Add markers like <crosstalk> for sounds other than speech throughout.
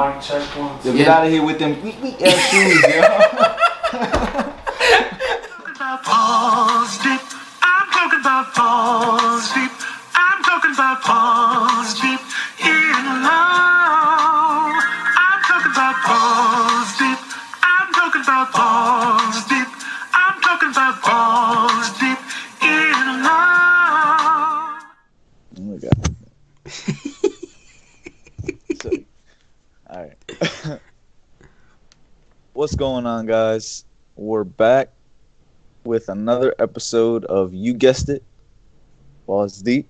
Mic check one. Yo, two. get out of here with them weak, weak ass shoes, yo. <laughs> What's going on, guys? We're back with another episode of You Guessed It, Balls Deep,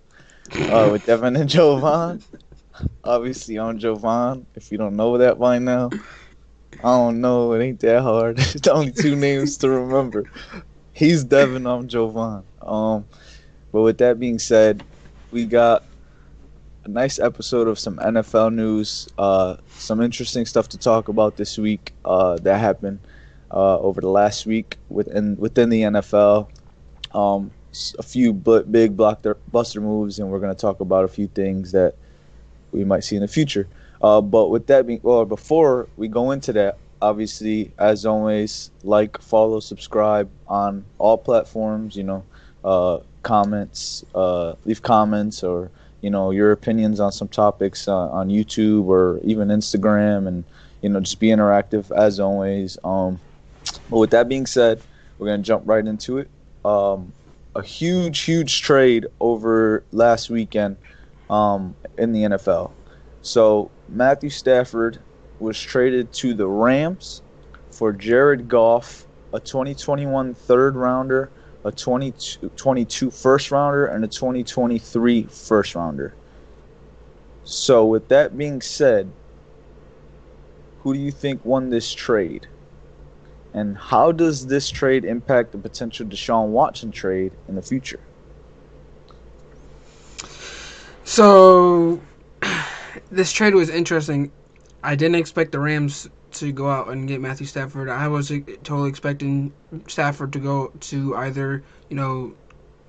uh, with <laughs> Devin and Jovan. Obviously, I'm Jovan. If you don't know that by now, I don't know. It ain't that hard. <laughs> it's only two names to remember. He's Devin. I'm Jovan. Um, but with that being said, we got a nice episode of some NFL news. Uh, some interesting stuff to talk about this week uh, that happened uh, over the last week within within the NFL. Um, a few big blockbuster moves, and we're going to talk about a few things that we might see in the future. Uh, but with that being, well, before we go into that, obviously, as always, like, follow, subscribe on all platforms. You know, uh, comments, uh, leave comments, or you know your opinions on some topics uh, on YouTube or even Instagram, and you know just be interactive as always. Um, but with that being said, we're gonna jump right into it. Um, a huge, huge trade over last weekend um, in the NFL. So Matthew Stafford was traded to the Rams for Jared Goff, a 2021 third rounder, a 2022 first rounder, and a 2023 first rounder. So with that being said, who do you think won this trade? And how does this trade impact the potential Deshaun Watson trade in the future? So, <clears throat> this trade was interesting. I didn't expect the Rams to go out and get Matthew Stafford. I was totally expecting Stafford to go to either, you know,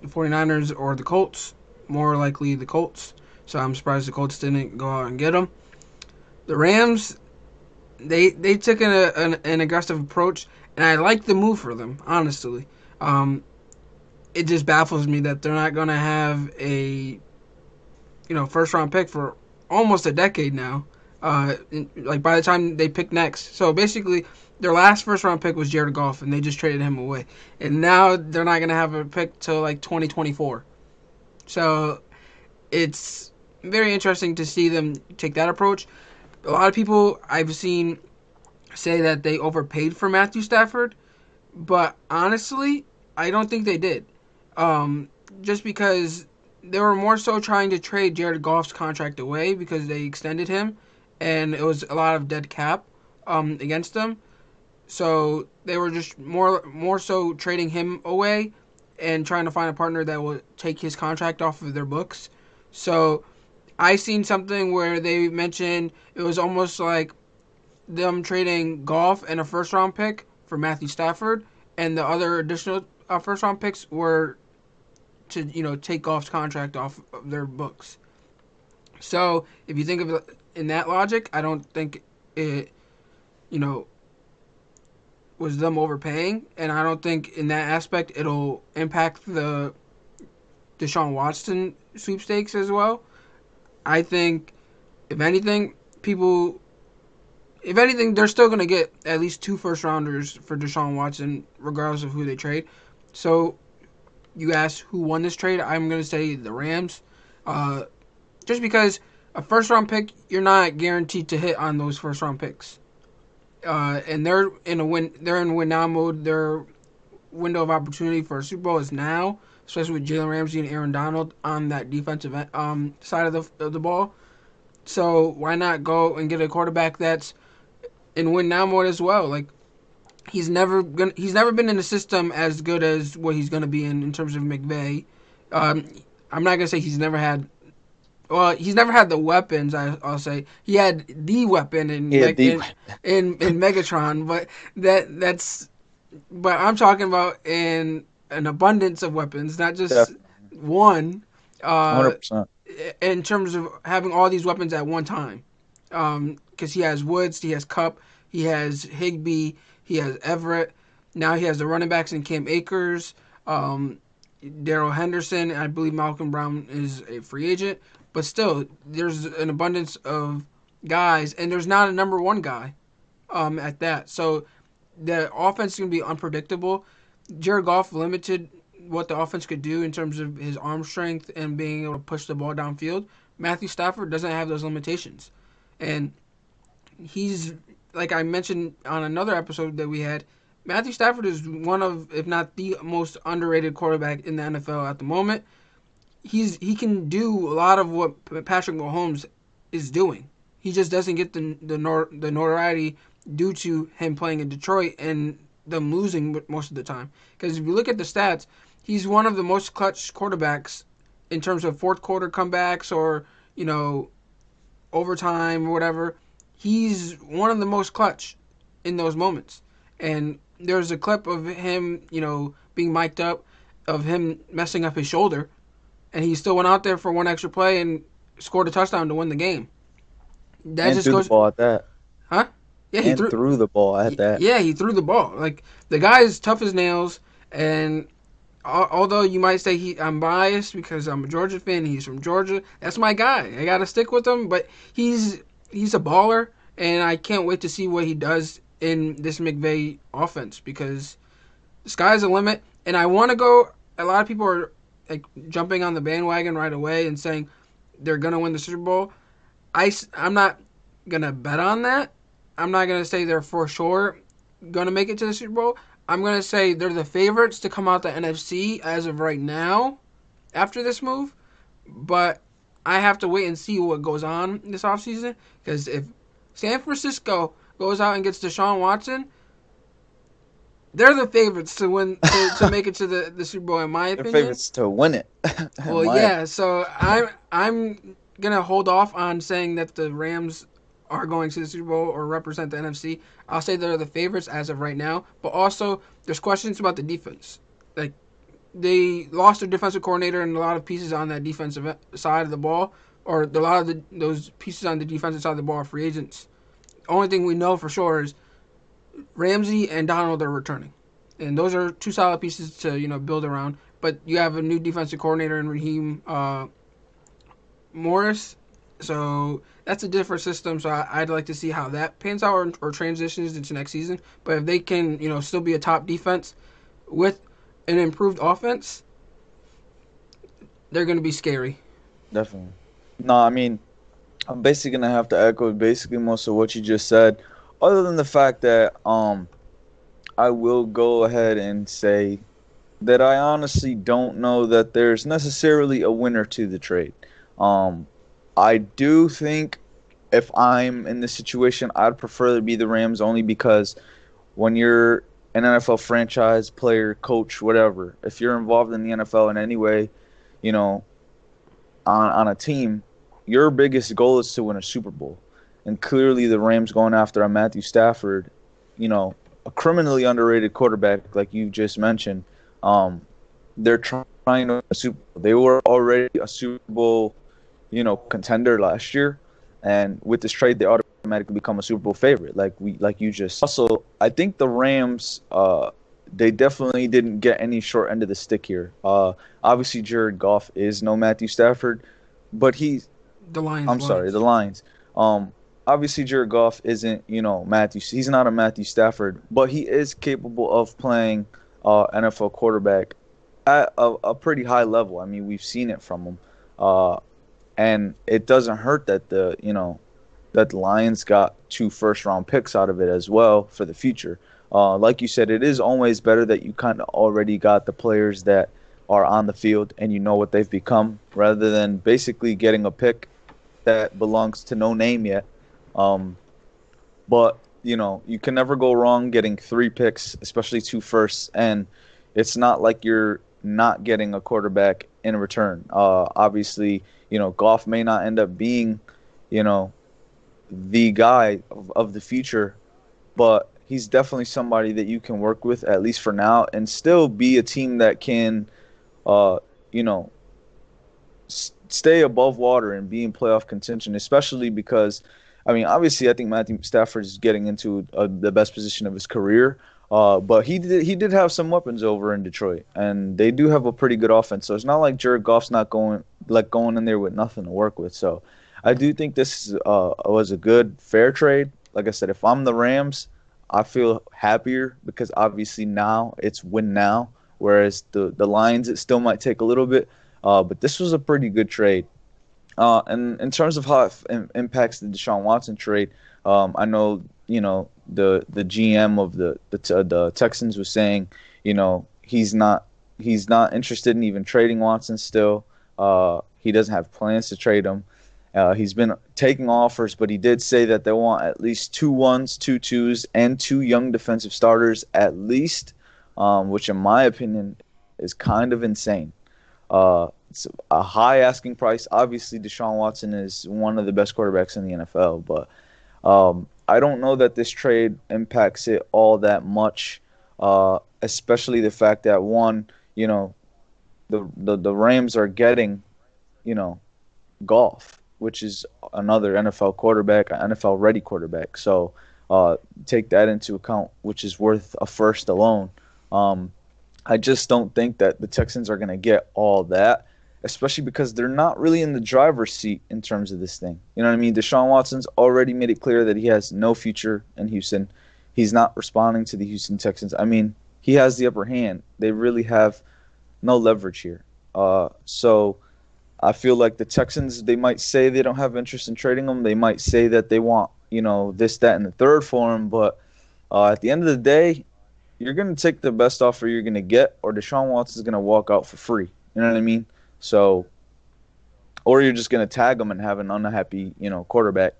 the 49ers or the Colts. More likely the Colts. So I'm surprised the Colts didn't go out and get him. The Rams, they they took an, an, an aggressive approach, and I like the move for them, honestly. Um, it just baffles me that they're not going to have a you know, first round pick for almost a decade now. Uh, like by the time they pick next, so basically their last first round pick was Jared Goff, and they just traded him away, and now they're not gonna have a pick till like 2024. So it's very interesting to see them take that approach. A lot of people I've seen say that they overpaid for Matthew Stafford, but honestly, I don't think they did. Um, just because they were more so trying to trade Jared Goff's contract away because they extended him, and it was a lot of dead cap um, against them. So they were just more more so trading him away and trying to find a partner that will take his contract off of their books. So I seen something where they mentioned it was almost like them trading Goff and a first round pick for Matthew Stafford, and the other additional uh, first round picks were to you know take Goff's contract off of their books. So if you think of in that logic, I don't think it, you know, was them overpaying, and I don't think in that aspect it'll impact the Deshaun Watson sweepstakes as well. I think, if anything, people, if anything, they're still gonna get at least two first rounders for Deshaun Watson, regardless of who they trade. So you asked who won this trade, I'm gonna say the Rams, uh, just because a first round pick you're not guaranteed to hit on those first round picks, uh, and they're in a win they're in win now mode. Their window of opportunity for a Super Bowl is now, especially with Jalen Ramsey and Aaron Donald on that defensive um, side of the of the ball. So why not go and get a quarterback that's in win now mode as well? Like he's never gonna he's never been in a system as good as what he's gonna be in in terms of McVay. Um, I'm not gonna say he's never had. Well, he's never had the weapons. I, I'll say he had the weapon in Yeah, the in, in in Megatron, but that that's. But I'm talking about in an abundance of weapons, not just Definitely. one. Uh, Hundred percent. in terms of having all these weapons at one time. because he has Woods, he has Kupp, he has Higbee, he has Everett. Now he has the running backs in Cam Akers, um, Darrell Henderson. I believe Malcolm Brown is a free agent, but still, there's an abundance of guys, and there's not a number one guy um, at that. So the offense is going to be unpredictable. Jared Goff limited what the offense could do in terms of his arm strength and being able to push the ball downfield. Matthew Stafford doesn't have those limitations. And he's, like I mentioned on another episode that we had, Matthew Stafford is one of, if not the most underrated quarterback in the NFL at the moment. He's he can do a lot of what Patrick Mahomes is doing. He just doesn't get the the, nor, the notoriety due to him playing in Detroit and them losing most of the time. Because if you look at the stats, he's one of the most clutch quarterbacks in terms of fourth quarter comebacks or you know overtime or whatever. He's one of the most clutch in those moments. And there's a clip of him, you know, being mic'd up, of him messing up his shoulder, and he still went out there for one extra play and scored a touchdown to win the game. That and just threw goes, the ball at that. Huh? Yeah, he threw, threw, the ball at that. Yeah, he threw the ball. Like the guy is tough as nails, and although you might say he, I'm biased because I'm a Georgia fan. He's from Georgia. That's my guy. I gotta stick with him. But he's he's a baller, and I can't wait to see what he does in this McVay offense because the sky's the limit. And I want to go. A lot of people are like jumping on the bandwagon right away and saying they're gonna win the Super Bowl. I I'm not gonna bet on that. I'm not gonna say they're for sure gonna make it to the Super Bowl. I'm gonna say they're the favorites to come out the NFC as of right now, after this move. But I have to wait and see what goes on this offseason. Because if San Francisco goes out and gets Deshaun Watson, they're the favorites to win to, to <laughs> make it to the, the Super Bowl, in my opinion. They're favorites to win it. <laughs> well, yeah. So I'm I'm gonna hold off on saying that the Rams are going to the Super Bowl or represent the NFC. I'll say they're the favorites as of right now. But also, there's questions about the defense. Like they lost their defensive coordinator and a lot of pieces on that defensive side of the ball, or a lot of the, those pieces on the defensive side of the ball are free agents. Only thing we know for sure is Ramsey and Donald are returning, and those are two solid pieces to you know build around. But you have a new defensive coordinator in Raheem uh, Morris, so that's a different system. So I, would like to see how that pans out or, or transitions into next season. But if they can, you know, still be a top defense with an improved offense, they're going to be scary. Definitely. No, I mean, I'm basically going to have to echo basically most of what you just said, other than the fact that um, I will go ahead and say that I honestly don't know that there's necessarily a winner to the trade. Um, I do think if I'm in this situation, I'd prefer to be the Rams only because when you're an NFL franchise player, coach, whatever, if you're involved in the NFL in any way, you know, on on a team, your biggest goal is to win a Super Bowl. And clearly the Rams going after a Matthew Stafford, you know, a criminally underrated quarterback like you just mentioned. Um, they're trying to a Super Bowl. They were already a Super Bowl you know, contender last year, and with this trade, they automatically become a Super Bowl favorite. Like we, like you just. Also, I think the Rams, uh, they definitely didn't get any short end of the stick here. Uh, obviously, Jared Goff is no Matthew Stafford, but he's the Lions. I'm sorry, the Lions. Um, obviously, Jared Goff isn't, you know, Matthew. He's not a Matthew Stafford, but he is capable of playing uh, NFL quarterback at a, a, pretty high level. I mean, we've seen it from him. Uh, and it doesn't hurt that the you know that the Lions got two first round picks out of it as well for the future. Uh, like you said, it is always better that you kind of already got the players that are on the field and you know what they've become, rather than basically getting a pick that belongs to no name yet. Um, but you know, you can never go wrong getting three picks, especially two firsts, and it's not like you're not getting a quarterback in return. Uh, obviously, you know, Goff may not end up being, you know, the guy of, of the future, but he's definitely somebody that you can work with at least for now and still be a team that can, uh, you know, s- stay above water and be in playoff contention, especially because I mean, obviously, I think Matthew Stafford is getting into uh, the best position of his career. Uh, but he did he did have some weapons over in Detroit, and they do have a pretty good offense. So it's not like Jared Goff's not going like going in there with nothing to work with. So I do think this uh, was a good fair trade. Like I said, if I'm the Rams, I feel happier because obviously now it's win now, whereas the the Lions it still might take a little bit. Uh, but this was a pretty good trade. Uh, and in terms of how it impacts the Deshaun Watson trade, um, I know you know the the GM of the the, the Texans was saying, you know, he's not he's not interested in even trading Watson still. Uh, he doesn't have plans to trade him. Uh, he's been taking offers, but he did say that they want at least two ones, two twos, and two young defensive starters at least, um, which in my opinion is kind of insane. Uh, it's a high asking price. Obviously, Deshaun Watson is one of the best quarterbacks in the NFL, but um, I don't know that this trade impacts it all that much, uh, especially the fact that one, you know, the, the the Rams are getting, you know, Goff, which is another NFL quarterback, NFL ready quarterback. So uh, take that into account, which is worth a first alone. Um, I just don't think that the Texans are going to get all that especially because they're not really in the driver's seat in terms of this thing. You know what I mean? Deshaun Watson's already made it clear that he has no future in Houston. He's not responding to the Houston Texans. I mean, he has the upper hand. They really have no leverage here. Uh, so I feel like the Texans, they might say they don't have interest in trading him. They might say that they want, you know, this, that, and the third for him. But uh, at the end of the day, you're going to take the best offer you're going to get, or Deshaun Watson is going to walk out for free. You know what I mean? So, or you're just going to tag him and have an unhappy, you know, quarterback.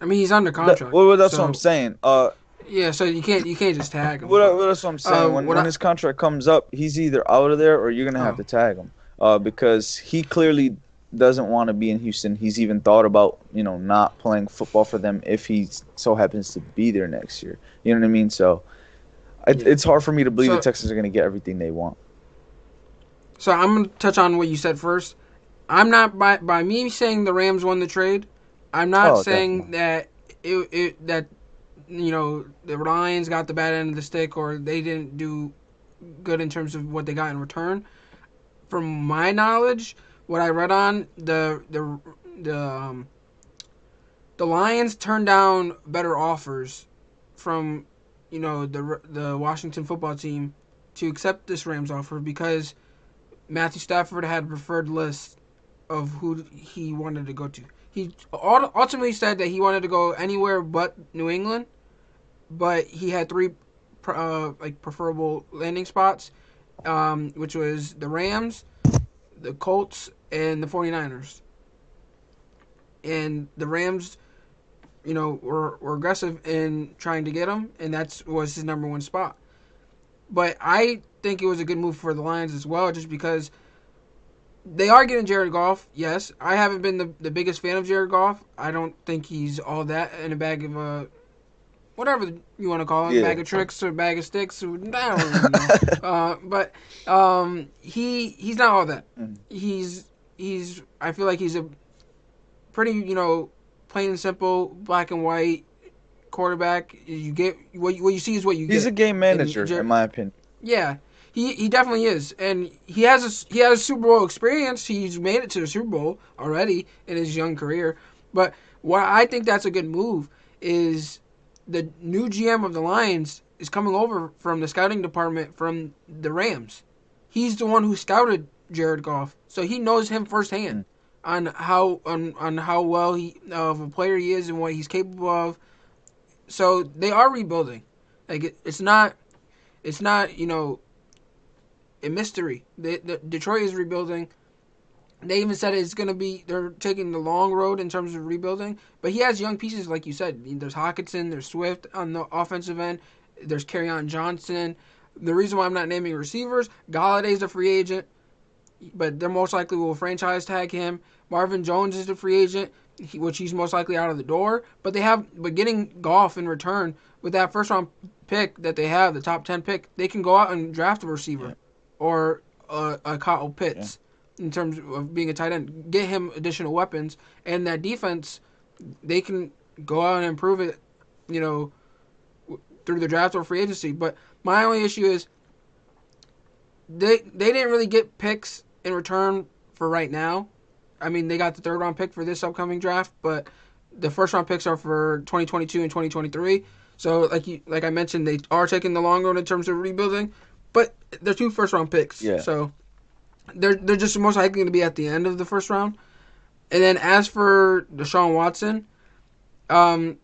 I mean, he's under contract. Well, that's so, what I'm saying. Uh, yeah, so you can't you can't just tag him. Well, that's what I'm saying. Uh, when what when I- his contract comes up, he's either out of there or you're gonna have Oh. to tag him. Uh, because he clearly doesn't want to be in Houston. He's even thought about you know not playing football for them if he so happens to be there next year. You know what I mean? So. It, Yeah. It's hard for me to believe So- the Texans are going to get everything they want. So I'm gonna touch on what you said first. I'm not by by me saying the Rams won the trade. I'm not Oh, saying that it, it that you know the Lions got the bad end of the stick or they didn't do good in terms of what they got in return. From my knowledge, what I read on the the the um, the Lions turned down better offers from you know the the Washington football team to accept this Rams offer because Matthew Stafford had a preferred list of who he wanted to go to. He ul- ultimately said that he wanted to go anywhere but New England, but he had three uh, like preferable landing spots, um, which was the Rams, the Colts, and the 49ers. And the Rams, you know, were, were aggressive in trying to get him, and that's was his number one spot. But I think it was a good move for the Lions as well, just because they are getting Jared Goff. Yes, I haven't been the, the biggest fan of Jared Goff. I don't think he's all that in a bag of uh, whatever you want to call it, Yeah. bag of tricks or bag of sticks. Or, I don't <laughs> really know. uh, but um, he he's not all that. Mhm. He's he's. I feel like he's a pretty you know plain and simple black and white quarterback. You get what you, what you see is what you He's get. He's a game manager, in my opinion. Yeah, he he definitely is, and he has a he has Super Bowl experience. He's made it to the Super Bowl already in his young career. But why I think that's a good move is the new GM of the Lions is coming over from the scouting department from the Rams. He's the one who scouted Jared Goff, so he knows him firsthand on how on on how well he of a player he is and what he's capable of. So they are rebuilding. Like it, it's not it's not you know a mystery. The, the, Detroit is rebuilding. They even said it's going to be they're taking the long road in terms of rebuilding. But he has young pieces, like you said. There's Hockenson, there's Swift on the offensive end, there's on Johnson. The reason why I'm not naming receivers, Golladay's a free agent, but they're most likely will franchise tag him. Marvin Jones is a free agent, he, which he's most likely out of the door. But they have, but getting Goff in return with that first round pick that they have, the top ten pick, they can go out and draft a receiver Yeah. Or a, a Kyle Pitts in terms of being a tight end. Get him additional weapons, and that defense they can go out and improve it, you know, through the draft or free agency. But my only issue is they they didn't really get picks in return for right now. I mean, they got the third round pick for this upcoming draft, but the first round picks are for 2022 and 2023. So, like you, like I mentioned, they are taking the long road in terms of rebuilding, but they're two first round picks. Yeah. So they're they're just most likely going to be at the end of the first round. And then as for Deshaun Watson, um,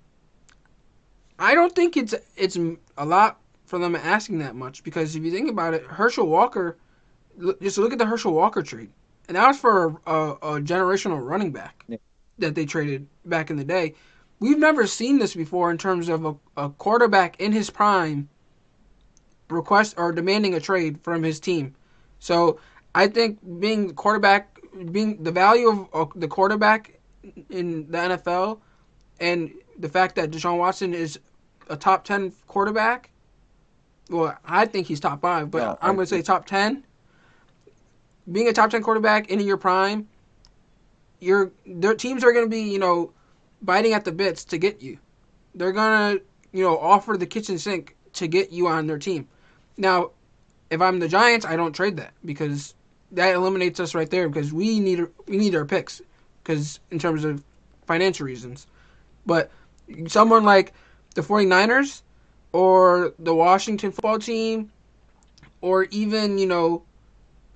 I don't think it's it's a lot for them asking that much because if you think about it, Herschel Walker, just look at the Herschel Walker trade, and that was for a, a, a generational running back Yeah. that they traded back in the day. We've never seen this before in terms of a, a quarterback in his prime request or demanding a trade from his team. So I think being quarterback, being the value of the quarterback in the NFL, and the fact that Deshaun Watson is a top ten quarterback. Well, I think he's top five, but No, I'm going to say top ten. Being a top ten quarterback in your prime, your their teams are going to be you know biting at the bits to get you. They're gonna you know offer the kitchen sink to get you on their team. Now, if I'm the Giants, I don't trade that because that eliminates us right there because we need we need our picks because in terms of financial reasons. But someone like the 49ers or the Washington football team or even, you know,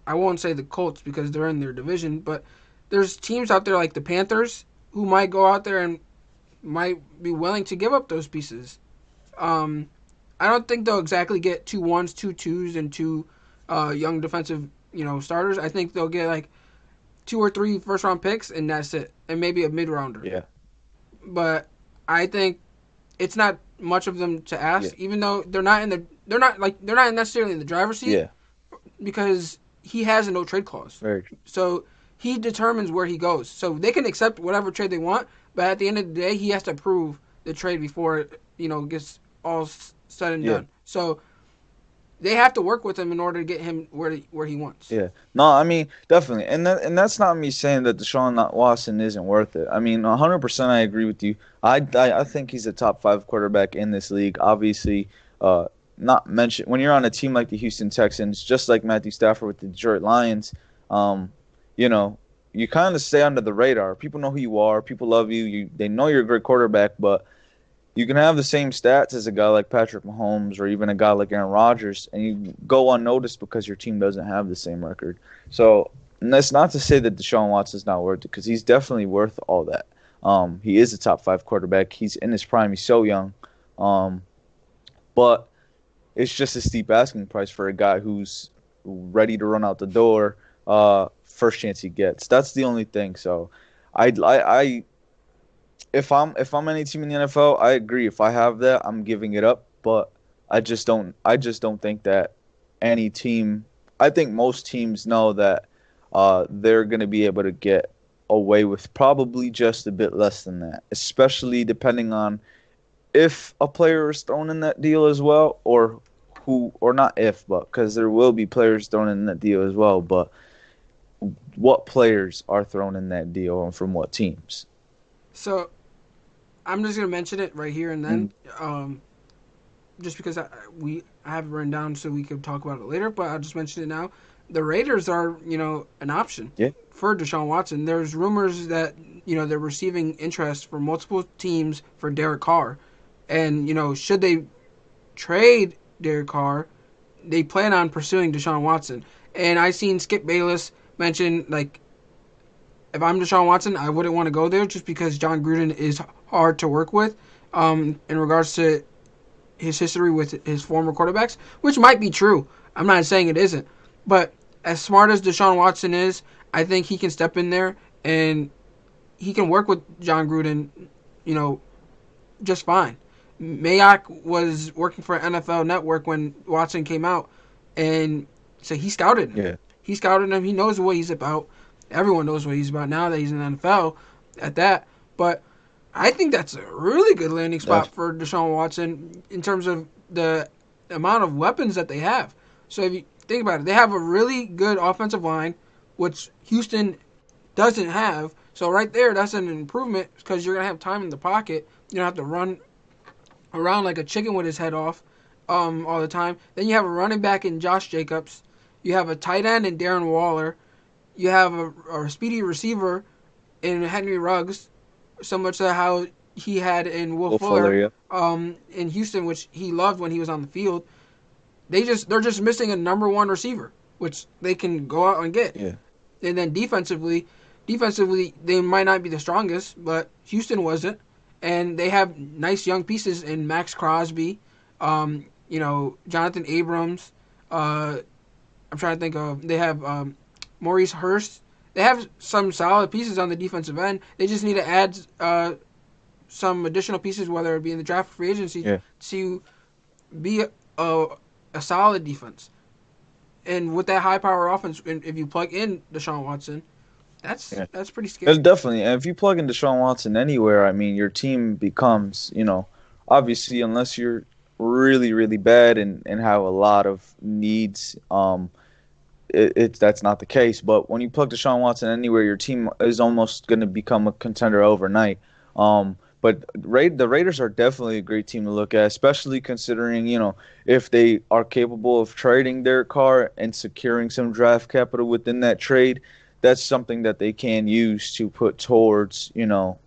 I won't say the Colts because they're in their division, but there's teams out there like the Panthers who might go out there and might be willing to give up those pieces. Um, I don't think they'll exactly get two ones, two twos, and two uh, young defensive, you know, starters. I think they'll get like two or three first round picks, and that's it, and maybe a mid rounder. Yeah. But I think it's not much of them to ask, Yeah. even though they're not in the they're not like they're not necessarily in the driver's seat Yeah. because he has a no trade clause. Very true. So he determines where he goes. So they can accept whatever trade they want, but at the end of the day, he has to approve the trade before it, you know gets all said and Yeah. done. So they have to work with him in order to get him where he, where he wants. Yeah. No, I mean definitely, and that, and that's not me saying that Deshaun Watson isn't worth it. I mean, 100 percent I agree with you. I, I I think he's a top five quarterback in this league. Obviously, uh, not mention when you're on a team like the Houston Texans, just like Matthew Stafford with the Detroit Lions. Um, you know, you kind of stay under the radar. People know who you are. People love you. You they know you're a great quarterback, but you can have the same stats as a guy like Patrick Mahomes or even a guy like Aaron Rodgers, and you go unnoticed because your team doesn't have the same record. So, that's not to say that Deshaun Watson's not worth it, because he's definitely worth all that. Um, he is a top five quarterback. He's in his prime. He's so young, um, but it's just a steep asking price for a guy who's ready to run out the door uh, first chance he gets. That's the only thing. So, I, I, I if I'm if I'm any team in the NFL, I agree. If I have that, I'm giving it up. But I just don't. I just don't think that any team. I think most teams know that uh, they're going to be able to get away with probably just a bit less than that, especially depending on if a player is thrown in that deal as well, or who, or not if, but because there will be players thrown in that deal as well. But what players are thrown in that deal and from what teams? So I'm just gonna mention it right here and then, Mm. um, just because I, we I have it written down so we can talk about it later. But I'll just mention it now. The Raiders are, you know, an option Yeah. for Deshaun Watson. There's rumors that you know they're receiving interest from multiple teams for Derek Carr, and you know should they trade Derek Carr, they plan on pursuing Deshaun Watson. And I seen Skip Bayless mention like if I'm Deshaun Watson, I wouldn't want to go there just because Jon Gruden is hard to work with um, in regards to his history with his former quarterbacks, which might be true. I'm not saying it isn't. But as smart as Deshaun Watson is, I think he can step in there and he can work with Jon Gruden, you know, just fine. Mayock was working for NFL Network when Watson came out, and so he scouted him. Yeah. He scouted him. He knows what he's about. Everyone knows what he's about now that he's in the NFL at that. But I think that's a really good landing spot That's- for Deshaun Watson in terms of the amount of weapons that they have. So if you think about it, they have a really good offensive line, which Houston doesn't have. So right there, that's an improvement because you're gonna have time in the pocket. You don't have to run around like a chicken with his head off um, all the time. Then you have a running back in Josh Jacobs. You have a tight end in Darren Waller. You have a, a speedy receiver in Henry Ruggs, similar to how he had in Will, Will Fuller, Fuller, yeah. um, in Houston, which he loved when he was on the field. They just they're just missing a number one receiver, which they can go out and get. Yeah. And then defensively, defensively they might not be the strongest, but Houston wasn't, and they have nice young pieces in Maxx Crosby, um, you know Jonathan Abrams. Uh, I'm trying to think of they have um, Maurice Hurst. They have some solid pieces on the defensive end. They just need to add uh, some additional pieces, whether it be in the draft or free agency, Yeah. to be a, a solid defense. And with that high power offense, and if you plug in Deshaun Watson, that's Yeah. that's pretty scary. definitely. And if you plug in Deshaun Watson anywhere, I mean, your team becomes, you know, obviously, unless you're really, really bad and, and have a lot of needs, um, it, it's that's not the case. But when you plug Deshaun Watson anywhere, your team is almost going to become a contender overnight. Um, but Ra- the Raiders are definitely a great team to look at, especially considering, you know, if they are capable of trading their Carr and securing some draft capital within that trade that's something that they can use to put towards, you know,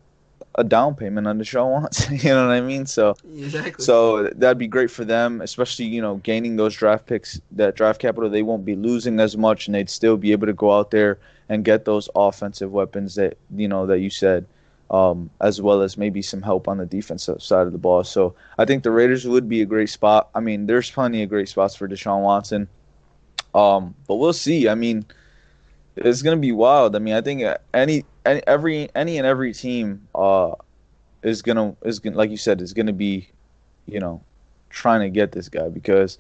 a down payment on Deshaun <laughs> Watson. <laughs> you know what I mean? So, Exactly. so that'd be great for them, especially you know gaining those draft picks, that draft capital. They won't be losing as much, and they'd still be able to go out there and get those offensive weapons that you know that you said, um, as well as maybe some help on the defensive side of the ball. So I think the Raiders would be a great spot. I mean, there's plenty of great spots for Deshaun Watson, um, but we'll see. I mean it's gonna be wild. I mean, I think any, any every any and every team uh is gonna is gonna like you said is gonna be, you know, trying to get this guy because,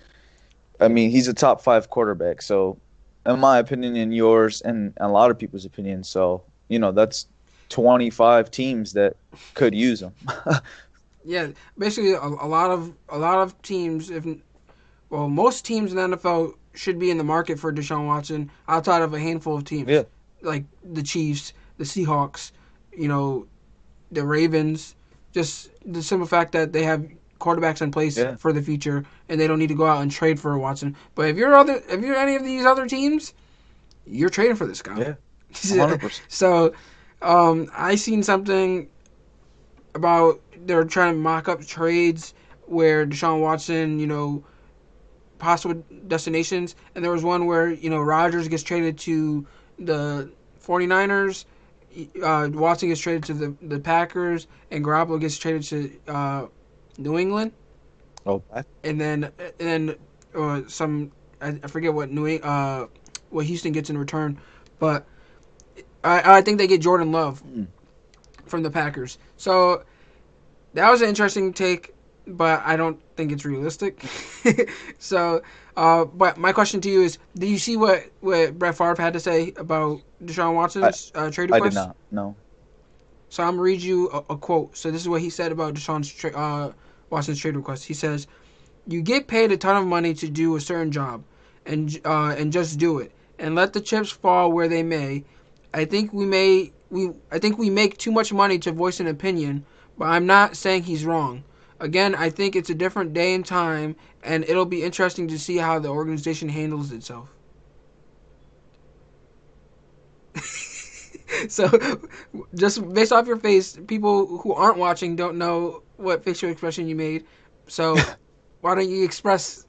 I mean, he's a top five quarterback. So, in my opinion, and yours, and a lot of people's opinion, so you know that's twenty five teams that could use him. <laughs> Yeah, basically a, a lot of a lot of teams, if well, most teams in the NFL should be in the market for Deshaun Watson outside of a handful of teams. Yeah. like the Chiefs, the Seahawks, you know, the Ravens. Just the simple fact that they have quarterbacks in place Yeah. for the future, and they don't need to go out and trade for Watson. But if you're other, if you're any of these other teams, you're trading for this guy. Yeah. <laughs> Hundred percent. So, um, I seen something about they're trying to mock up trades where Deshaun Watson, you know, possible destinations, and there was one where you know Rodgers gets traded to the 49ers, uh, Watson gets traded to the the Packers, and Garoppolo gets traded to uh, New England, Oh, I- and then and then uh, some I, I forget what New uh what Houston gets in return, but I I think they get Jordan Love Mm. from the Packers. So that was an interesting take, but I don't think it's realistic. <laughs> so, uh, but my question to you is: Do you see what what Brett Favre had to say about Deshaun Watson's uh, trade I request? did not. No. So I'm gonna read you a, a quote. So this is what he said about Deshaun's tra- uh, Watson's trade request. He says, "You get paid a ton of money to do a certain job, and uh, and just do it, and let the chips fall where they may. I think we may we I think we make too much money to voice an opinion, but I'm not saying he's wrong. Again, I think it's a different day and time, and it'll be interesting to see how the organization handles itself." <laughs> so, just based off your face, people who aren't watching don't know what facial expression you made. So, <laughs> why don't you express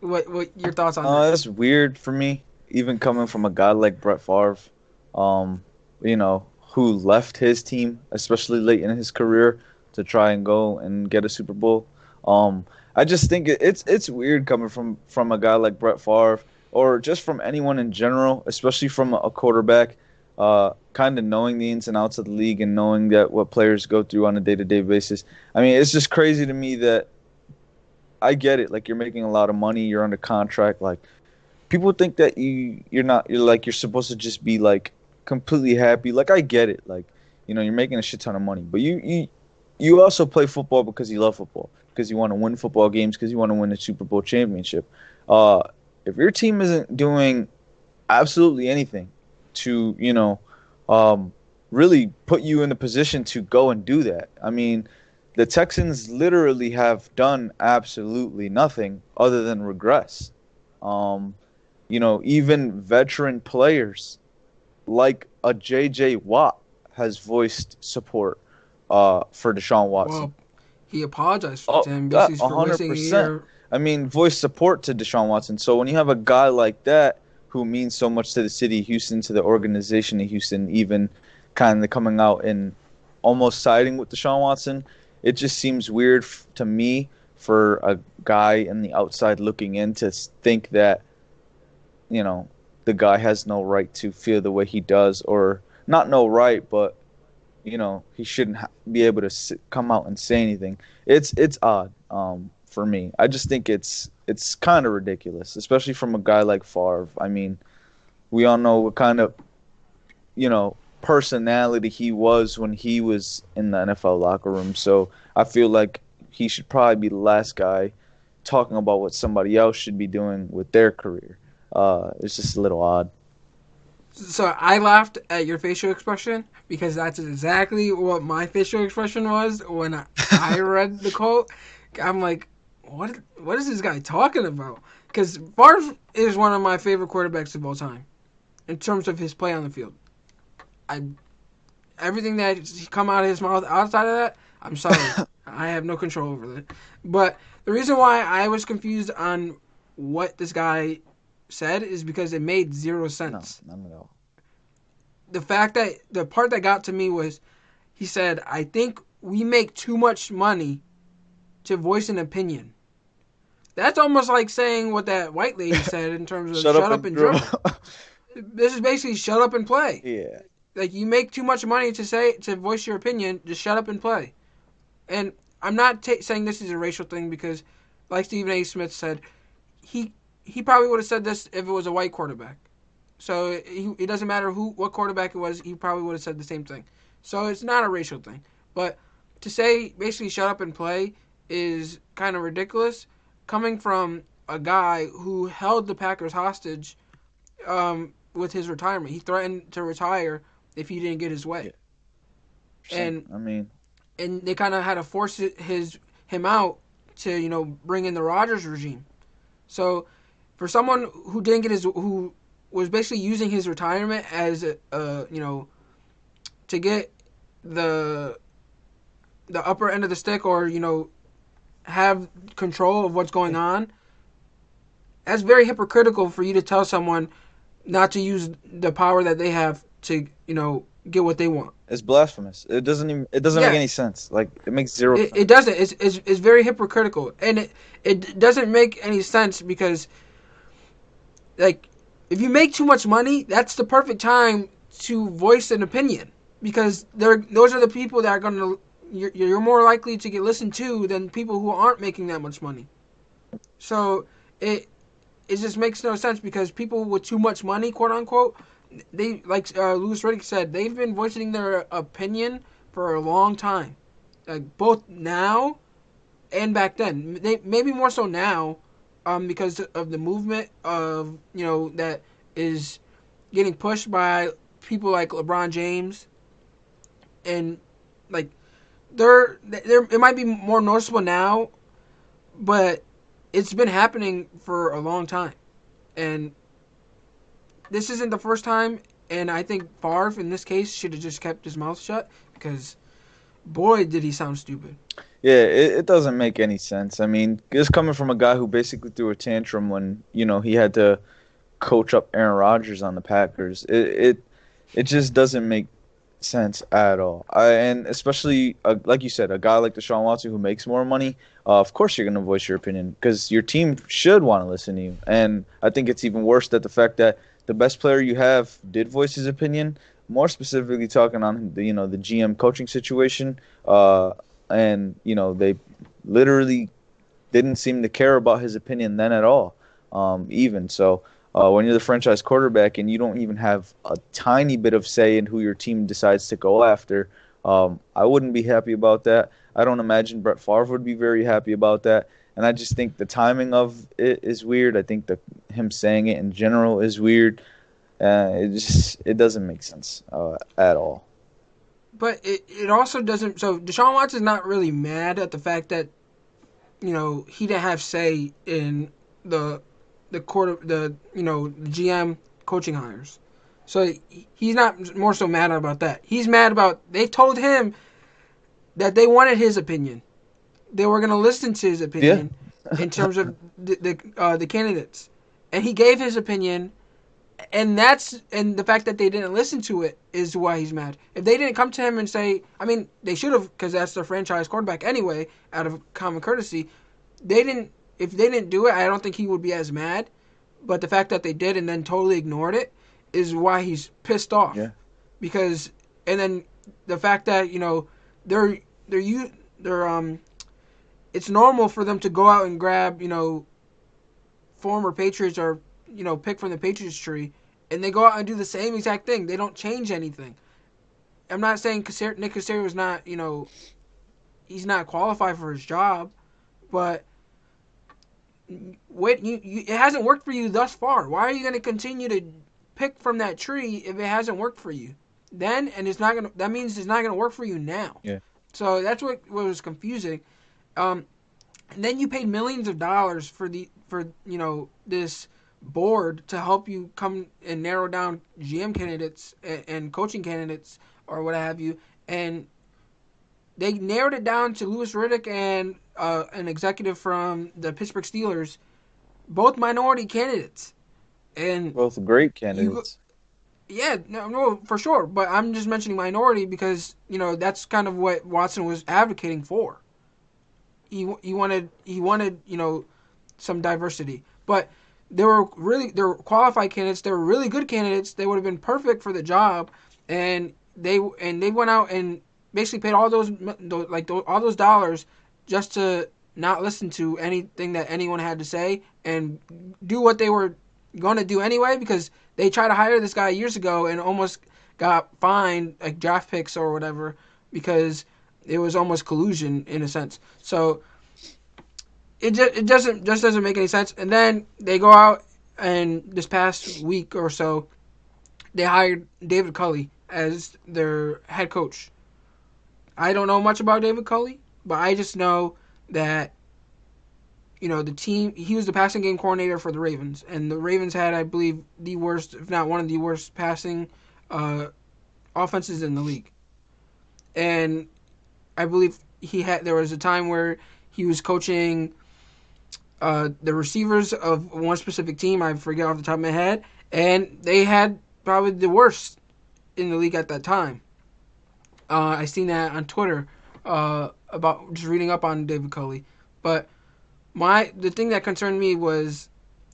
what what your thoughts on Uh, that? that's weird for me, even coming from a guy like Brett Favre, um, you know, who left his team, especially late in his career, to try and go and get a Super Bowl. Um, I just think it's it's weird coming from from a guy like Brett Favre, or just from anyone in general, especially from a quarterback. Uh, kind of knowing the ins and outs of the league and knowing that what players go through on a day to day basis. I mean, it's just crazy to me that I get it. Like you're making a lot of money, you're under contract. Like people think that you you're not you're like you're supposed to just be like completely happy. Like I get it. Like you know you're making a shit ton of money, but you you you also play football because you love football because you want to win football games because you want to win a Super Bowl championship. Uh, if your team isn't doing absolutely anything to you know um, really put you in the position to go and do that. I mean, the Texans literally have done absolutely nothing other than regress. Um, you know, even veteran players like a JJ Watt has voiced support uh, for Deshaun Watson. Well, he apologized for Oh, him yeah, for wasting a 100%. year. I mean, voice support to Deshaun Watson. So when you have a guy like that who means so much to the city of Houston, to the organization of Houston, even kind of coming out and almost siding with Deshaun Watson, it just seems weird f- to me for a guy in the outside looking in to think that, you know, the guy has no right to feel the way he does, or not no right, but you know, he shouldn't ha- be able to s- come out and say anything. It's it's odd um, for me. I just think it's it's kind of ridiculous, especially from a guy like Favre. I mean, we all know what kind of you know personality he was when he was in the NFL locker room. So I feel like he should probably be the last guy talking about what somebody else should be doing with their career. Uh, it's just a little odd. So I laughed at your facial expression because that's exactly what my facial expression was when I, I <laughs> read the quote. I'm like, what? What is this guy talking about? Because Favre is one of my favorite quarterbacks of all time, in terms of his play on the field. I, everything that come out of his mouth outside of that, I'm sorry, <laughs> I have no control over it. But the reason why I was confused on what this guy said is because it made zero No, sense none at all. the fact that the part that got to me was he said, I think we make too much money to voice an opinion. That's almost like saying what that white lady <laughs> said in terms of shut, up, and dribble. <laughs> This is basically shut up and play. yeah. Like you make too much money to say to voice your opinion, just shut up and play. And I'm not ta saying this is a racial thing because, like Stephen A. Smith said, he he probably would have said this if it was a white quarterback. So he, it doesn't matter who what quarterback it was, he probably would have said the same thing. So it's not a racial thing. But to say basically shut up and play is kind of ridiculous coming from a guy who held the Packers hostage um, with his retirement. He threatened to retire if he didn't get his way. And- I mean, and they kind of had to force his him out to you know bring in the Rodgers regime. So for someone who didn't get his who was basically using his retirement as a uh, you know to get the the upper end of the stick or you know have control of what's going on. That's very hypocritical for you to tell someone not to use the power that they have to you know get what they want. it's blasphemous. It doesn't even. It doesn't Yeah. make any sense. Like it makes zero. It, sense. it doesn't. It's, it's it's very hypocritical, and it it doesn't make any sense because, like, if you make too much money, that's the perfect time to voice an opinion because they're those are the people that are gonna you're, you're more likely to get listened to than people who aren't making that much money. So it it just makes no sense because people with too much money, quote unquote, they like uh, Louis Riddick said, they've been voicing their opinion for a long time, like both now and back then. They maybe more so now, um, because of the movement of you know that is getting pushed by people like LeBron James, and like they're they're it might be more noticeable now, but it's been happening for a long time, and this isn't the first time. And I think Favre in this case should have just kept his mouth shut because, boy, did he sound stupid. Yeah, it, it doesn't make any sense. I mean, this coming from a guy who basically threw a tantrum when you know he had to coach up Aaron Rodgers on the Packers. It it it just doesn't make sense at all. I, and especially uh, like you said, a guy like Deshaun Watson who makes more money. Uh, of course, you're going to voice your opinion because your team should want to listen to you. And I think it's even worse that the fact that the best player you have did voice his opinion. More specifically, talking on the you know the GM coaching situation. Uh, and you know they literally didn't seem to care about his opinion then at all um, even. So uh, when you're the franchise quarterback and you don't even have a tiny bit of say in who your team decides to go after um, i wouldn't be happy about that. I don't imagine brett Favre would be very happy about that. And i just think the timing of it is weird. I think that him saying it in general is weird. Uh, it just it doesn't make sense uh, at all but it, it also doesn't. So Deshaun Watson's not really mad at the fact that you know he didn't have say in the the quarter the you know the GM coaching hires. So he's not more so mad about that. He's mad about they told him that they wanted his opinion. They were going to listen to his opinion yeah. in terms of the the, uh, the candidates, and he gave his opinion. And that's and the fact that they didn't listen to it is why he's mad. If they didn't come to him and say, I mean, they should have because that's their franchise quarterback anyway, out of common courtesy. They didn't. If they didn't do it, I don't think he would be as mad. But the fact that they did and then totally ignored it is why he's pissed off. Yeah. Because and then the fact that you know they're they're you they're um it's normal for them to go out and grab you know former Patriots or you know pick from the Patriots tree and they go out and do the same exact thing. They don't change anything. I'm not saying Nick Caserio is not you know he's not qualified for his job, but wait, you, you, it hasn't worked for you thus far. Why are you going to continue to pick from that tree if it hasn't worked for you? Then and it's not going to that means it's not going to work for you now. Yeah. So that's what, what was confusing. Um, and then you paid millions of dollars for the for you know this board to help you come and narrow down GM candidates and, and coaching candidates or what have you, and they narrowed it down to Louis Riddick and uh, an executive from the Pittsburgh Steelers, both minority candidates, and both great candidates. Yeah, no, no, for sure. But I'm just mentioning minority because you know that's kind of what Watson was advocating for. He he wanted he wanted you know some diversity, but they were really they were qualified candidates. They were really good candidates. They would have been perfect for the job, and they and they went out and basically paid all those like all those dollars just to not listen to anything that anyone had to say and do what they were going to do anyway because they tried to hire this guy years ago and almost got fined like draft picks or whatever because it was almost collusion in a sense. So it just it doesn't just doesn't make any sense. And then they go out and this past week or so they hired David Culley as their head coach. I don't know much about David Culley, but I just know that you know, the team, he was the passing game coordinator for the Ravens, and the Ravens had, I believe, the worst, if not one of the worst passing uh, offenses in the league. And I believe he had, there was a time where he was coaching uh, the receivers of one specific team, I forget off the top of my head, and they had probably the worst in the league at that time. Uh, I seen that on Twitter uh, about just reading up on David Culley, but my the thing that concerned me was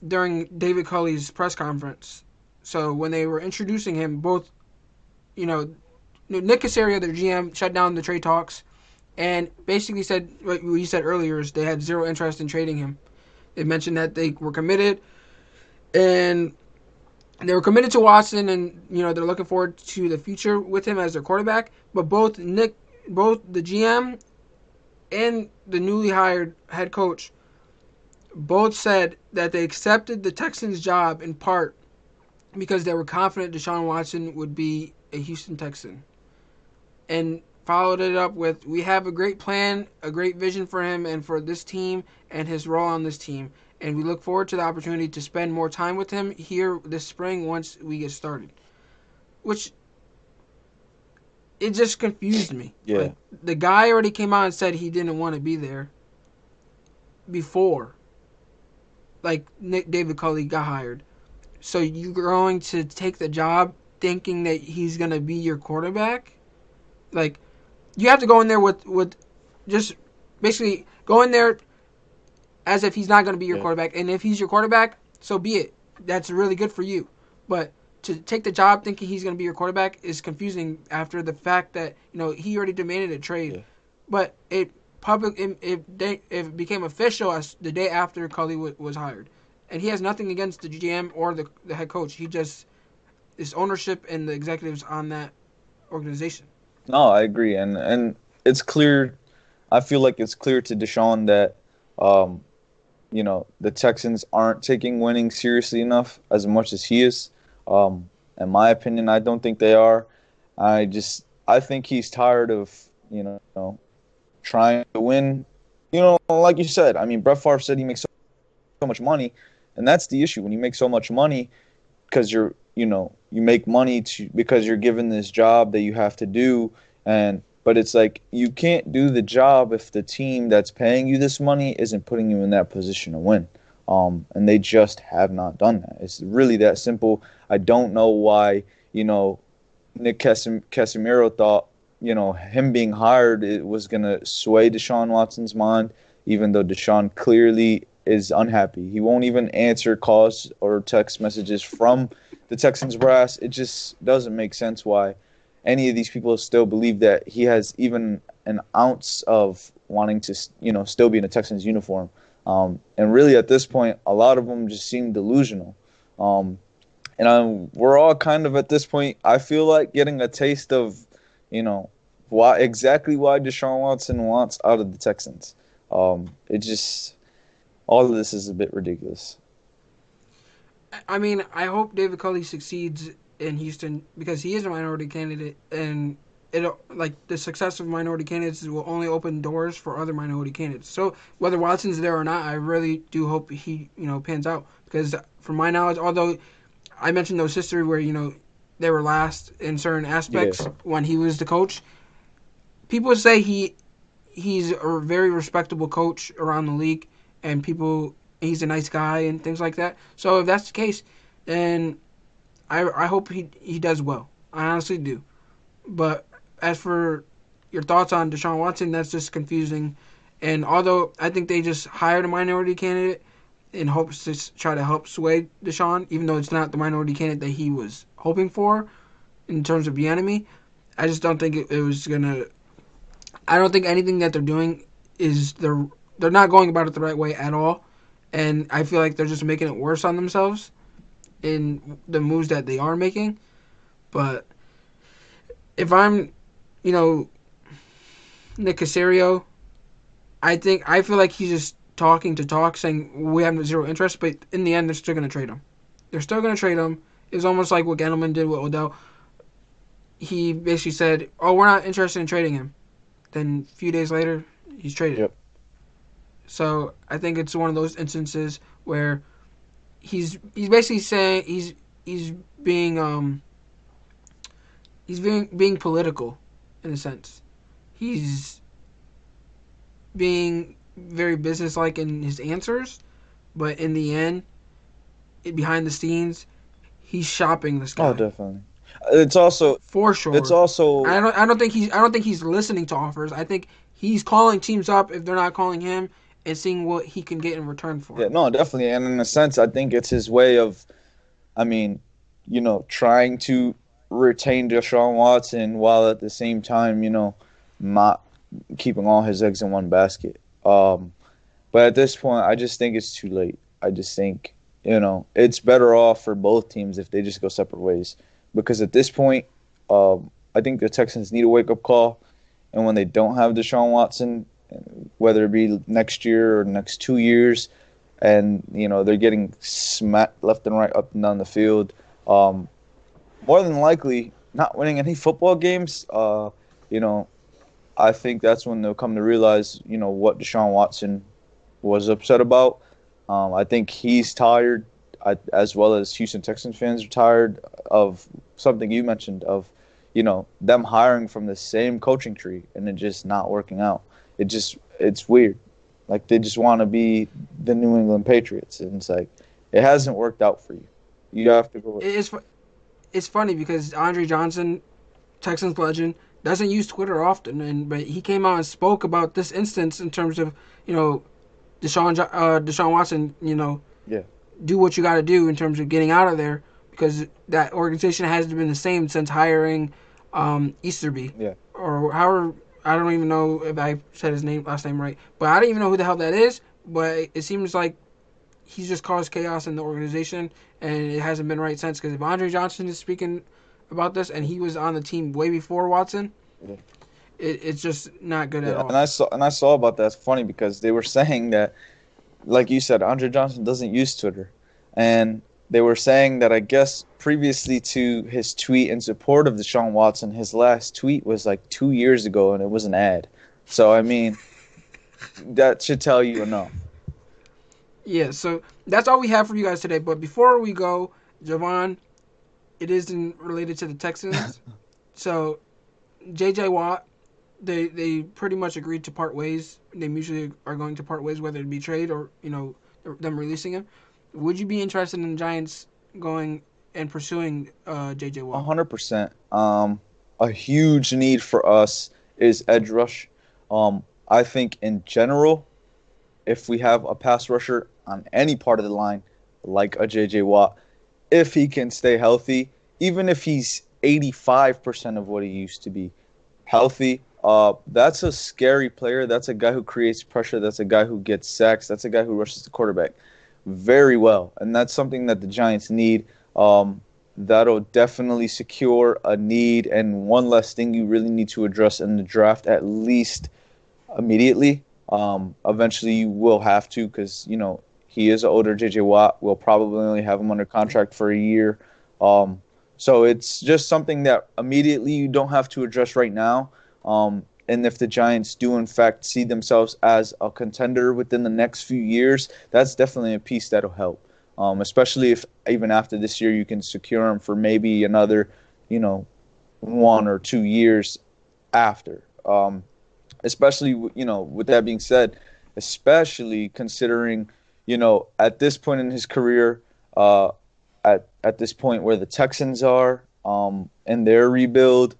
during David Culley's press conference. So when they were introducing him, both, you know, Nick Caserio, their GM, shut down the trade talks, and basically said what you said earlier is they had zero interest in trading him. They mentioned that they were committed, and they were committed to Watson, and you know they're looking forward to the future with him as their quarterback. But both Nick, both the GM, and the newly hired head coach both said that they accepted the Texans' job in part because they were confident Deshaun Watson would be a Houston Texan. And followed it up with We have a great plan, a great vision for him and for this team and his role on this team. And we look forward to the opportunity to spend more time with him here this spring once we get started. Which it just confused me. Yeah. Like, the guy already came out and said he didn't want to be there before like Nick David Culley got hired. So you're going to take the job thinking that he's gonna be your quarterback? Like you have to go in there with with just basically go in there as if he's not gonna be your yeah. quarterback. And if he's your quarterback, so be it. That's really good for you. But to take the job thinking he's going to be your quarterback is confusing after the fact that you know he already demanded a trade. Yeah. But it public it, it, it became official as the day after Culley w- was hired, and he has nothing against the GM or the the head coach. He just his ownership and the executives on that organization. No, I agree, and and it's clear. I feel like it's clear to Deshaun that, um, you know, the Texans aren't taking winning seriously enough as much as he is. Um, in my opinion, I don't think they are. I just I think he's tired of you know trying to win. You know, like you said, I mean, Brett Favre said he makes so, so much money, and that's the issue when you make so much money because you're you know you make money to because you're given this job that you have to do and but it's like you can't do the job if the team that's paying you this money isn't putting you in that position to win. Um, and they just have not done that. It's really that simple. I don't know why you know nick Casim- casimiro thought you know him being hired it was going to sway deshaun watson's mind even though deshaun clearly is unhappy. He won't even answer calls or text messages from the Texans brass. It just doesn't make sense why any of these people still believe that he has even an ounce of wanting to, you know, still be in a Texans uniform. Um, and really, at this point, a lot of them just seem delusional. Um, and I'm, we're all kind of at this point. I feel like getting a taste of, you know, why exactly why Deshaun Watson wants out of the Texans. Um, it just all of this is a bit ridiculous. I mean, I hope David Culley succeeds in Houston because he is a minority candidate, and it like the success of minority candidates will only open doors for other minority candidates. So whether Watson's there or not, I really do hope he you know pans out because from my knowledge, although I mentioned those history where you know they were last in certain aspects Yeah. when he was the coach, people say he he's a very respectable coach around the league, and people he's a nice guy and things like that. So if that's the case, then I I hope he he does well. I honestly do. But as for your thoughts on Deshaun Watson, that's just confusing. And although I think they just hired a minority candidate in hopes to try to help sway Deshaun, even though it's not the minority candidate that he was hoping for in terms of the enemy, I just don't think it, it was gonna. I don't think anything that they're doing is they're they're not going about it the right way at all, and I feel like they're just making it worse on themselves in the moves that they are making. But if I'm, you know, Nick Caserio, I think I feel like he's just talking to talk, saying we have zero interest. But in the end, they're still going to trade him. They're still going to trade him. It's almost like what Gettleman did with Odell. He basically said, "Oh, we're not interested in trading him." Then a few days later, he's traded. Yep. So I think it's one of those instances where he's he's basically saying he's he's being um he's being being political in a sense. He's being very businesslike in his answers, but in the end, it, behind the scenes, he's shopping this guy Oh, definitely. It's also for sure. it's also I don't I don't think he's I don't think he's listening to offers. I think he's calling teams up if they're not calling him and seeing what he can get in return for. Yeah, it. no, definitely. And in a sense, I think it's his way of, I mean, you know, trying to retain Deshaun Watson while at the same time, you know, not keeping all his eggs in one basket. Um, but at this point, I just think it's too late. I just think, you know, it's better off for both teams if they just go separate ways. Because at this point, um, I think the Texans need a wake up call. And when they don't have Deshaun Watson, whether it be next year or next two years, and you know they're getting smacked left and right up and down the field. Um, more than likely, not winning any football games. Uh, you know, I think that's when they'll come to realize, you know, what Deshaun Watson was upset about. Um, I think he's tired, I, as well as Houston Texans fans are tired of something you mentioned of, you know, them hiring from the same coaching tree and it just not working out it just it's weird. Like they just want to be the New England Patriots, and it's like it hasn't worked out for you. You have to go. It- It's it's funny because Andre Johnson, Texans legend, doesn't use Twitter often, and but he came out and spoke about this instance in terms of you know, Deshaun Jo- uh, Deshaun Watson, you know, Yeah. do what you got to do in terms of getting out of there because that organization hasn't been the same since hiring um, Easterby. Yeah. Or however, I don't even know if I said his name last name right, but I don't even know who the hell that is. But it seems like he's just caused chaos in the organization, and it hasn't been right since. Because if Andre Johnson is speaking about this, and he was on the team way before Watson, Yeah. it, it's just not good at all. and I saw and I saw about that. It's funny because they were <laughs> saying that, like you said, Andre Johnson doesn't use Twitter, and they were saying that I guess previously to his tweet in support of Deshaun Watson, his last tweet was like two years ago, and it was an ad. So I mean, <laughs> that should tell you enough. Yeah, so that's all we have for you guys today. But before we go, Jovan, it isn't related to the Texans. <laughs> so, J.J. Watt, they they pretty much agreed to part ways. They mutually are going to part ways, whether it be trade or you know them releasing him. Would you be interested in the Giants going and pursuing uh, J.J. Watt? hundred percent. Um, a huge need for us is edge rush. Um, I think in general, if we have a pass rusher on any part of the line, like a J.J. Watt, if he can stay healthy, even if he's 85% of what he used to be healthy, uh, that's a scary player. That's a guy who creates pressure. That's a guy who gets sacks. That's a guy who rushes the quarterback very well. And that's something that the Giants need. Um, that'll definitely secure a need and one less thing you really need to address in the draft, at least immediately. Um, eventually, you will have to because, you know, he is an older JJ Watt. We'll probably only have him under contract for a year. Um, so it's just something that immediately you don't have to address right now. Um, and if the Giants do in fact see themselves as a contender within the next few years, that's definitely a piece that'll help. Um, especially if even after this year you can secure him for maybe another, you know, one or two years after. Um, especially you know, with that being said, especially considering you know at this point in his career, uh, at at this point where the Texans are um, and their rebuild,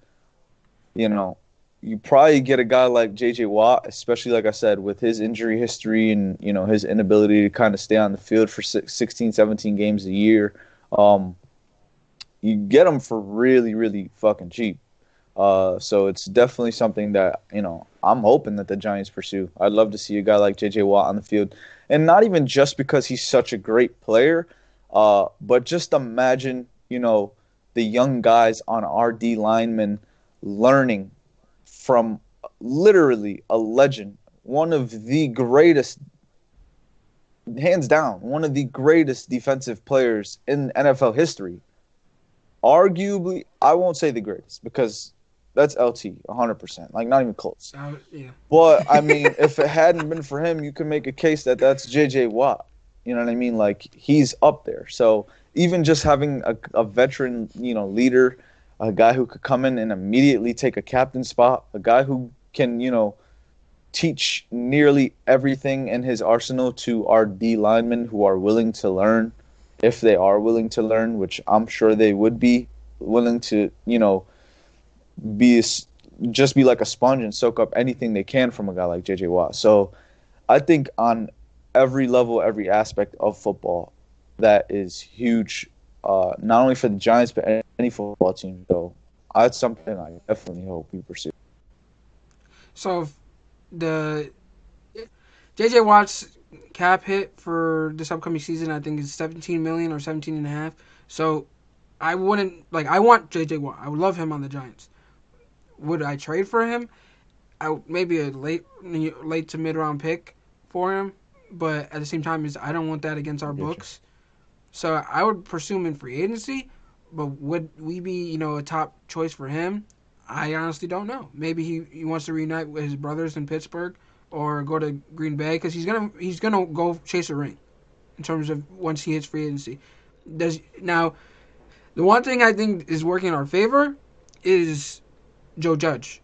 you know, you probably get a guy like J.J. Watt, especially like I said, with his injury history and you know his inability to kind of stay on the field for 16, 17 games a year. Um, you get him for really, really fucking cheap. Uh, so it's definitely something that you know I'm hoping that the Giants pursue. I'd love to see a guy like J.J. Watt on the field, and not even just because he's such a great player, uh, but just imagine you know the young guys on our D linemen learning from literally a legend, one of the greatest, hands down, one of the greatest defensive players in NFL history. Arguably, I won't say the greatest because that's LT 100%, like not even close. Uh, yeah. But I <laughs> mean, if it hadn't been for him, you can make a case that that's JJ Watt. You know what I mean? Like he's up there. So even just having a, a veteran, you know, leader a guy who could come in and immediately take a captain spot, a guy who can, you know, teach nearly everything in his arsenal to our D linemen who are willing to learn, if they are willing to learn, which I'm sure they would be willing to, you know, be just be like a sponge and soak up anything they can from a guy like JJ Watt. So I think on every level, every aspect of football, that is huge uh, not only for the Giants but any football team. So that's something I definitely hope we pursue. So the JJ Watt's cap hit for this upcoming season, I think, is 17 million or 17 and a half. So I wouldn't like. I want JJ Watt. I would love him on the Giants. Would I trade for him? I maybe a late late to mid round pick for him, but at the same time, is I don't want that against our books. So I would pursue him in free agency, but would we be, you know, a top choice for him? I honestly don't know. Maybe he, he wants to reunite with his brothers in Pittsburgh or go to Green Bay because he's gonna he's gonna go chase a ring in terms of once he hits free agency. Does now the one thing I think is working in our favor is Joe Judge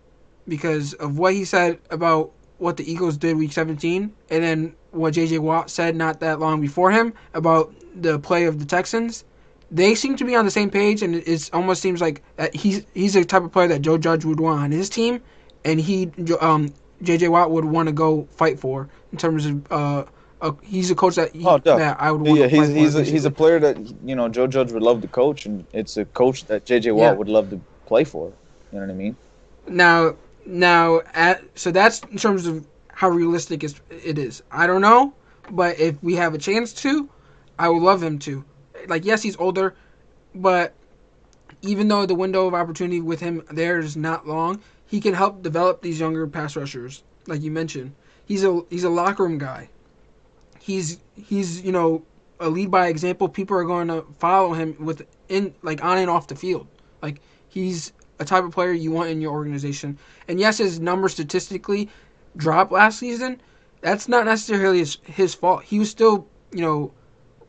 because of what he said about what the Eagles did week 17 and then what JJ Watt said not that long before him about the play of the Texans, they seem to be on the same page, and it almost seems like he's he's the type of player that Joe Judge would want on his team, and he um, J.J. Watt would want to go fight for in terms of uh, uh, he's a coach that, he, oh, that I would want yeah, to he's he's a, he's a player that you know Joe Judge would love to coach, and it's a coach that J.J. Watt yeah. would love to play for. You know what I mean? Now, now, at so that's in terms of how realistic it is. I don't know, but if we have a chance to, I would love him to. Like, yes, he's older, but even though the window of opportunity with him there is not long, he can help develop these younger pass rushers, like you mentioned. He's a he's a locker room guy. He's he's you know a lead by example. People are going to follow him with in like on and off the field. Like he's a type of player you want in your organization. And yes, his numbers statistically dropped last season. That's not necessarily his, his fault. He was still, you know,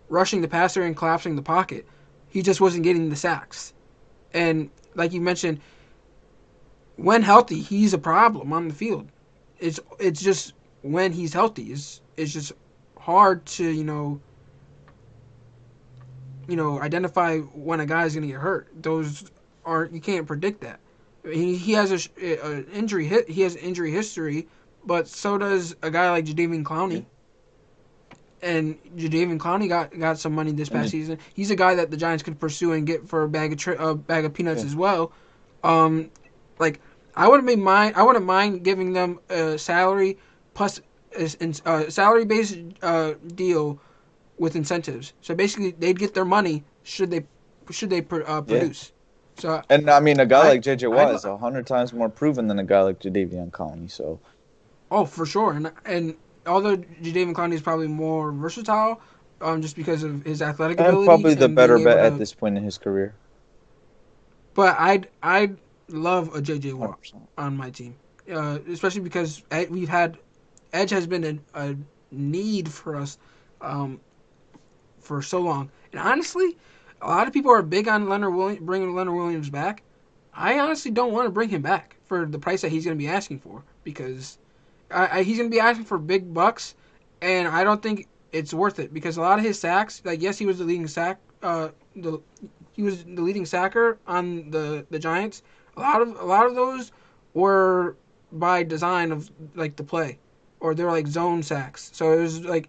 rushing the passer and collapsing the pocket. He just wasn't getting the sacks. And like you mentioned, when healthy, he's a problem on the field. It's it's just when he's healthy. It's it's just hard to you know you know identify when a guy's gonna get hurt. Those aren't you can't predict that. He he has a, a injury hit. He has injury history, but so does a guy like Jadeveon Clowney. And Jadeveon Clowney got got some money this past season. He's a guy that the Giants could pursue and get for a bag of tri- a bag of peanuts Yeah. as well. Um, like I wouldn't be mind. I wouldn't mind giving them a salary plus a salary based uh, deal with incentives. So basically, they'd get their money should they should they pr- uh, Yeah. produce. So And I mean, a guy I- like JJ Watt is a hundred times more proven than a guy like Jadeveon Clowney. So oh, for sure, and and although Jadeveon Clowney is probably more versatile, um, just because of his athletic and ability, probably the better bet able at this point in his career. But I'd I'd love a JJ Watt 100%. on my team, uh, especially because we've had Edge has been a, a need for us um, for so long, and honestly, a lot of people are big on Leonard Williams, bringing Leonard Williams back. I honestly don't want to bring him back for the price that he's going to be asking for because I, I, he's going to be asking for big bucks, and I don't think it's worth it because a lot of his sacks, like yes, he was the leading sack, uh, the he was the leading sacker on the the Giants. A lot of a lot of those were by design of like the play, or they're like zone sacks. So it was like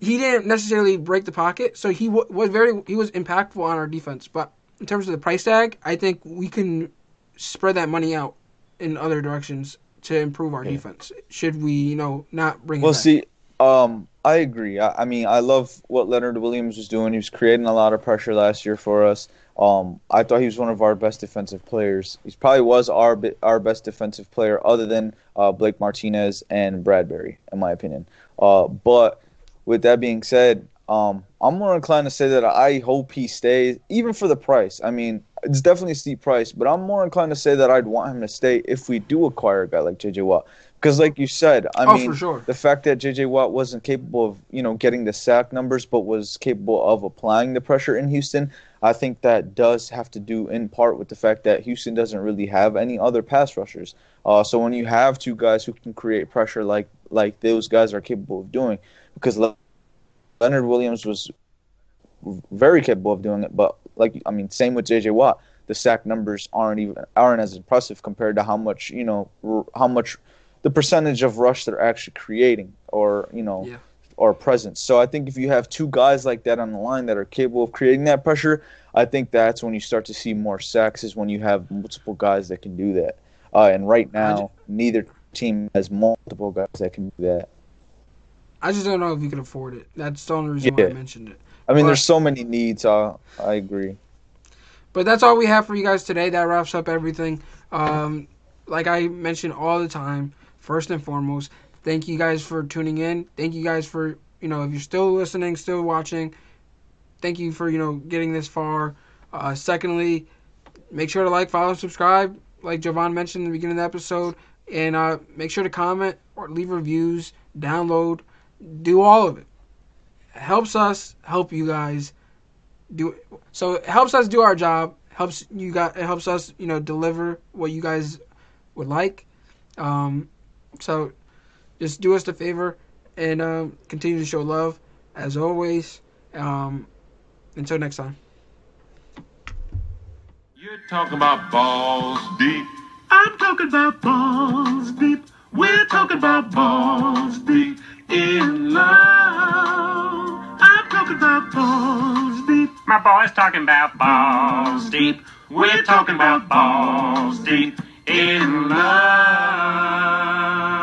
he didn't necessarily break the pocket, so he w- was very he was impactful on our defense. But in terms of the price tag, I think we can spread that money out in other directions to improve our Yeah. defense. Should we, you know, not bring? Well, see, um, I agree. I, I mean, I love what Leonard Williams was doing. He was creating a lot of pressure last year for us. Um, I thought he was one of our best defensive players. He probably was our our best defensive player, other than uh, Blake Martinez and Bradberry, in my opinion. Uh, but with that being said, um, I'm more inclined to say that I hope he stays, even for the price. I mean, it's definitely a steep price, but I'm more inclined to say that I'd want him to stay if we do acquire a guy like JJ Watt. Because, like you said, I oh, mean, for sure. the fact that JJ Watt wasn't capable of, you know, getting the sack numbers, but was capable of applying the pressure in Houston, I think that does have to do in part with the fact that Houston doesn't really have any other pass rushers. Uh, so when you have two guys who can create pressure like like those guys are capable of doing, because Leonard Williams was very capable of doing it, but like I mean, same with JJ Watt. The sack numbers aren't even aren't as impressive compared to how much you know r- how much the percentage of rush they're actually creating or you know Yeah. or presence. So I think if you have two guys like that on the line that are capable of creating that pressure, I think that's when you start to see more sacks is when you have multiple guys that can do that. Uh, and right now, neither team has multiple guys that can do that. I just don't know if you can afford it. That's the only reason why I mentioned it. I mean, But- there's so many needs. Uh, I agree. But that's all we have for you guys today. That wraps up everything. Um, like I mentioned all the time, first and foremost, thank you guys for tuning in. Thank you guys for, you know, if you're still listening, still watching, thank you for, you know, getting this far. Uh, secondly, make sure to like, follow, subscribe, like Jovan mentioned in the beginning of the episode. And uh, make sure to comment or leave reviews, download, do all of it. It helps us help you guys do so it helps us do our job helps you guys it helps us you know deliver what you guys would like um so just do us the favor and um continue to show love as always um until next time You're talking about balls deep. I'm talking about balls deep. We're talking about balls deep in love. Talking about balls deep. My boy's talking about balls deep. We're talking about balls deep in love.